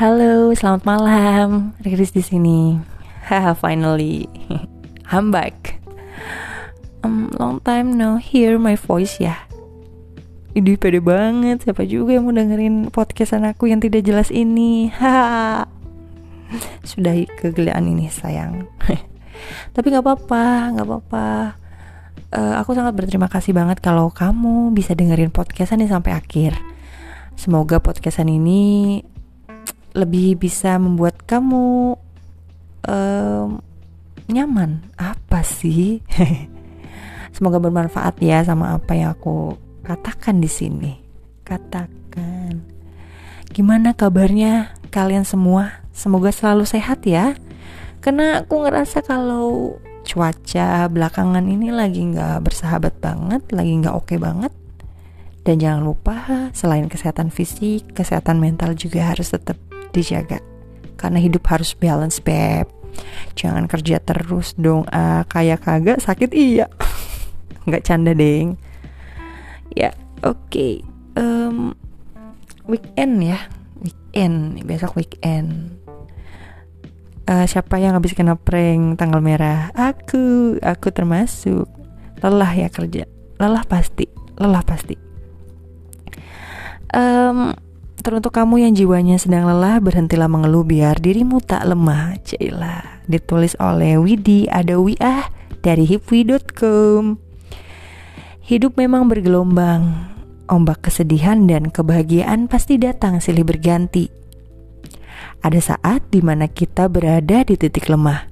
Halo, selamat malam. Riris di sini. Haha, finally. I'm back. Um, long time no hear my voice ya. Ini pede banget. Siapa juga yang mau dengerin podcastan aku yang tidak jelas ini? Haha. Sudah kegelian ini sayang. Tapi nggak apa-apa, nggak apa-apa. Uh, aku sangat berterima kasih banget kalau kamu bisa dengerin podcastan ini sampai akhir. Semoga podcastan ini lebih bisa membuat kamu um, nyaman. Apa sih? Semoga bermanfaat ya sama apa yang aku katakan di sini. Katakan. Gimana kabarnya kalian semua? Semoga selalu sehat ya. Karena aku ngerasa kalau cuaca belakangan ini lagi nggak bersahabat banget, lagi nggak oke okay banget. Dan jangan lupa, selain kesehatan fisik, kesehatan mental juga harus tetap dijaga. Karena hidup harus balance beb. Jangan kerja terus dong. Ah kayak kagak sakit iya. Nggak canda deng. Ya oke. Okay. um, weekend ya. Weekend besok weekend. Uh, siapa yang habis kena prank tanggal merah? Aku. Aku termasuk. Lelah ya kerja. Lelah pasti. Lelah pasti. Um, Teruntuk kamu yang jiwanya sedang lelah, berhentilah mengeluh biar dirimu tak lemah. Cailah. Ditulis oleh Widi Adawiah dari hipwi.com. Hidup memang bergelombang. Ombak kesedihan dan kebahagiaan pasti datang silih berganti. Ada saat di mana kita berada di titik lemah,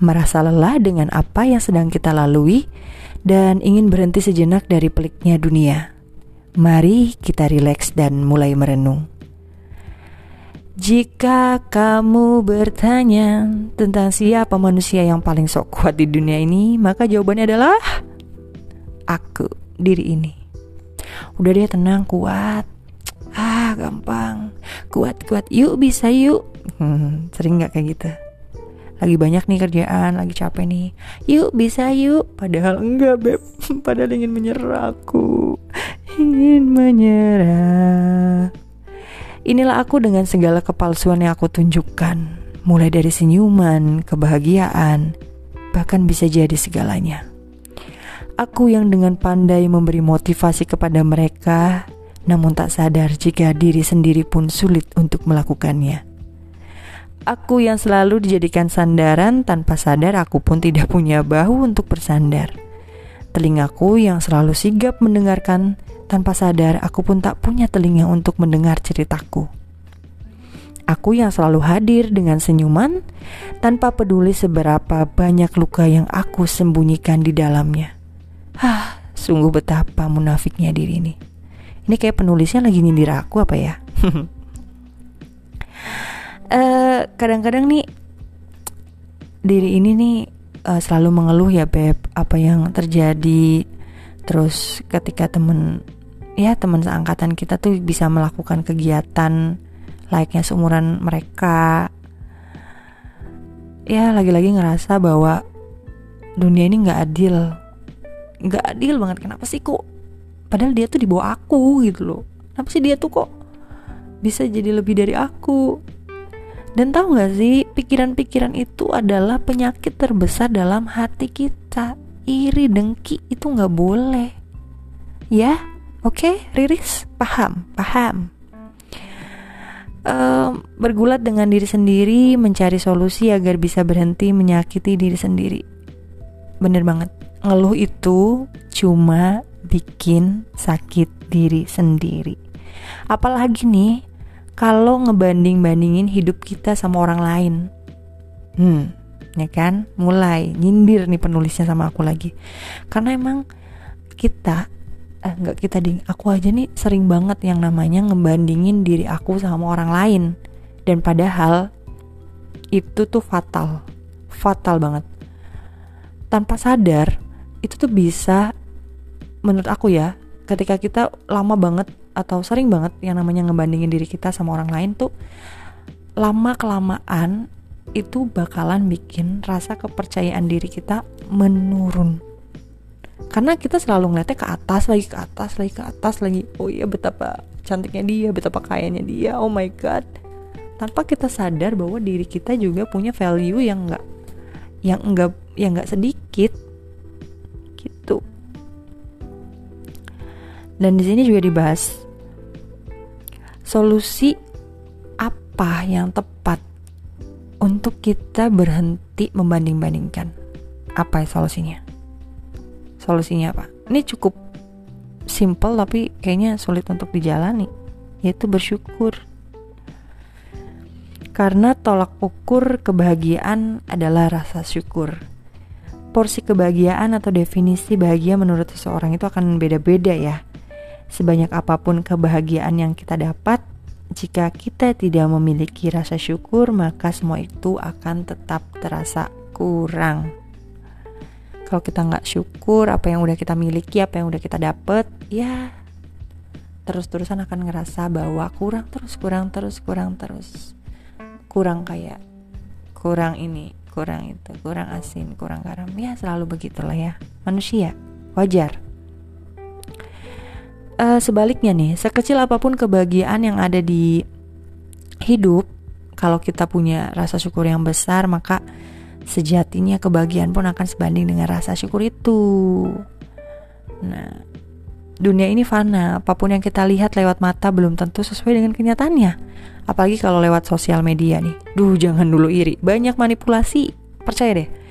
merasa lelah dengan apa yang sedang kita lalui, dan ingin berhenti sejenak dari peliknya dunia. Mari kita rileks dan mulai merenung. Jika kamu bertanya tentang siapa manusia yang paling sok kuat di dunia ini, maka jawabannya adalah aku, diri ini. Udah deh tenang, kuat. Ah, gampang. Kuat, kuat. Yuk bisa yuk. Hmm, sering gak kayak gitu? Lagi banyak nih kerjaan, lagi capek nih. Yuk bisa yuk. Padahal enggak, Beb. Padahal ingin menyerah aku ingin menyerah. Inilah aku dengan segala kepalsuan yang aku tunjukkan, mulai dari senyuman, kebahagiaan, bahkan bisa jadi segalanya. Aku yang dengan pandai memberi motivasi kepada mereka, namun tak sadar jika diri sendiri pun sulit untuk melakukannya. Aku yang selalu dijadikan sandaran tanpa sadar aku pun tidak punya bahu untuk bersandar. Telingaku yang selalu sigap mendengarkan tanpa sadar, aku pun tak punya telinga untuk mendengar ceritaku. Aku yang selalu hadir dengan senyuman, tanpa peduli seberapa banyak luka yang aku sembunyikan di dalamnya. Hah, sungguh betapa munafiknya diri ini. Ini kayak penulisnya lagi nyindir aku apa ya? uh, kadang-kadang nih diri ini nih uh, selalu mengeluh ya beb apa yang terjadi terus ketika temen ya teman seangkatan kita tuh bisa melakukan kegiatan layaknya seumuran mereka. Ya lagi-lagi ngerasa bahwa dunia ini nggak adil. Nggak adil banget kenapa sih kok? Padahal dia tuh di bawah aku gitu loh. Kenapa sih dia tuh kok bisa jadi lebih dari aku? Dan tahu nggak sih pikiran-pikiran itu adalah penyakit terbesar dalam hati kita iri dengki itu nggak boleh ya Oke, okay, Riris, paham, paham. Uh, bergulat dengan diri sendiri, mencari solusi agar bisa berhenti menyakiti diri sendiri. Bener banget, ngeluh itu cuma bikin sakit diri sendiri. Apalagi nih, kalau ngebanding-bandingin hidup kita sama orang lain. Hmm, ya kan? Mulai nyindir nih penulisnya sama aku lagi. Karena emang kita eh nggak kita ding aku aja nih sering banget yang namanya ngebandingin diri aku sama orang lain dan padahal itu tuh fatal fatal banget tanpa sadar itu tuh bisa menurut aku ya ketika kita lama banget atau sering banget yang namanya ngebandingin diri kita sama orang lain tuh lama kelamaan itu bakalan bikin rasa kepercayaan diri kita menurun. Karena kita selalu ngeliatnya ke atas lagi ke atas lagi ke atas lagi oh iya betapa cantiknya dia betapa kayanya dia oh my god. Tanpa kita sadar bahwa diri kita juga punya value yang enggak yang enggak yang enggak sedikit. Gitu. Dan di sini juga dibahas solusi apa yang tepat untuk kita berhenti membanding-bandingkan. Apa ya solusinya? Solusinya apa? Ini cukup simple tapi kayaknya sulit untuk dijalani, yaitu bersyukur. Karena tolak ukur kebahagiaan adalah rasa syukur. Porsi kebahagiaan atau definisi bahagia menurut seseorang itu akan beda-beda ya. Sebanyak apa pun kebahagiaan yang kita dapat, jika kita tidak memiliki rasa syukur, maka semua itu akan tetap terasa kurang. Kalau kita nggak syukur, apa yang udah kita miliki, apa yang udah kita dapet, ya terus-terusan akan ngerasa bahwa kurang terus, kurang terus, kurang terus, kurang kayak kurang ini, kurang itu, kurang asin, kurang garam. Ya selalu begitulah ya, manusia, wajar uh, sebaliknya nih, sekecil apa pun kebahagiaan yang ada di hidup, kalau kita punya rasa syukur yang besar, maka sejatinya kebahagiaan pun akan sebanding dengan rasa syukur itu. Nah, dunia ini fana, apa pun yang kita lihat lewat mata belum tentu sesuai dengan kenyataannya. Apalagi kalau lewat sosial media nih. Duh, jangan dulu iri, banyak manipulasi. Percaya deh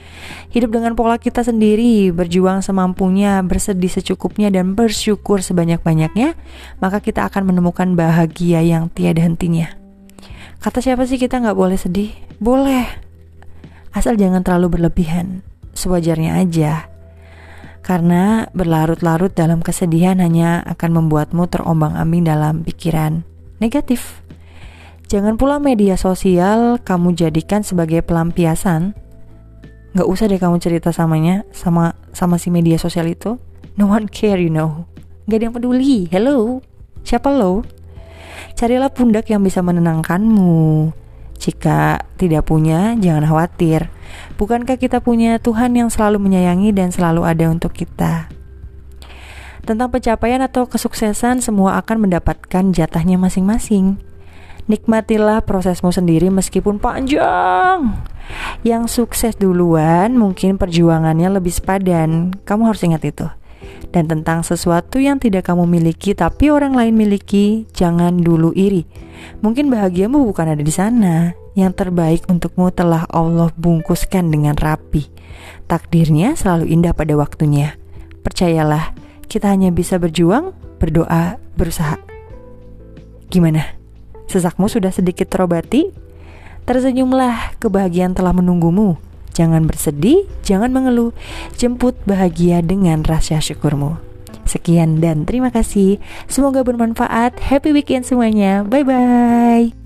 Hidup dengan pola kita sendiri, berjuang semampunya, bersedih secukupnya, dan bersyukur sebanyak-banyaknya, maka kita akan menemukan bahagia yang tiada hentinya. Kata siapa sih kita nggak boleh sedih? Boleh. Asal jangan terlalu berlebihan, sewajarnya aja. Karena berlarut-larut dalam kesedihan hanya akan membuatmu terombang-ambing dalam pikiran negatif. Jangan pula media sosial kamu jadikan sebagai pelampiasan nggak usah deh kamu cerita samanya sama sama si media sosial itu. No one care you know. Nggak ada yang peduli. Hello? Siapa lo? Carilah pundak yang bisa menenangkanmu. Jika tidak punya jangan khawatir. Bukankah kita punya Tuhan yang selalu menyayangi dan selalu ada untuk kita? Tentang pencapaian atau kesuksesan semua akan mendapatkan jatahnya masing-masing Nikmatilah prosesmu sendiri meskipun panjang. Yang sukses duluan mungkin perjuangannya lebih sepadan. Kamu harus ingat itu. Dan tentang sesuatu yang tidak kamu miliki tapi orang lain miliki, jangan dulu iri. Mungkin bahagiamu bukan ada di sana. Yang terbaik untukmu telah Allah bungkuskan dengan rapi. Takdirnya selalu indah pada waktunya. Percayalah, kita hanya bisa berjuang, berdoa, berusaha. Gimana? Sesakmu sudah sedikit terobati? Tersenyumlah, kebahagiaan telah menunggumu. Jangan bersedih, jangan mengeluh. Jemput bahagia dengan rasa syukurmu. Sekian dan terima kasih. Semoga bermanfaat. Happy weekend semuanya. Bye bye.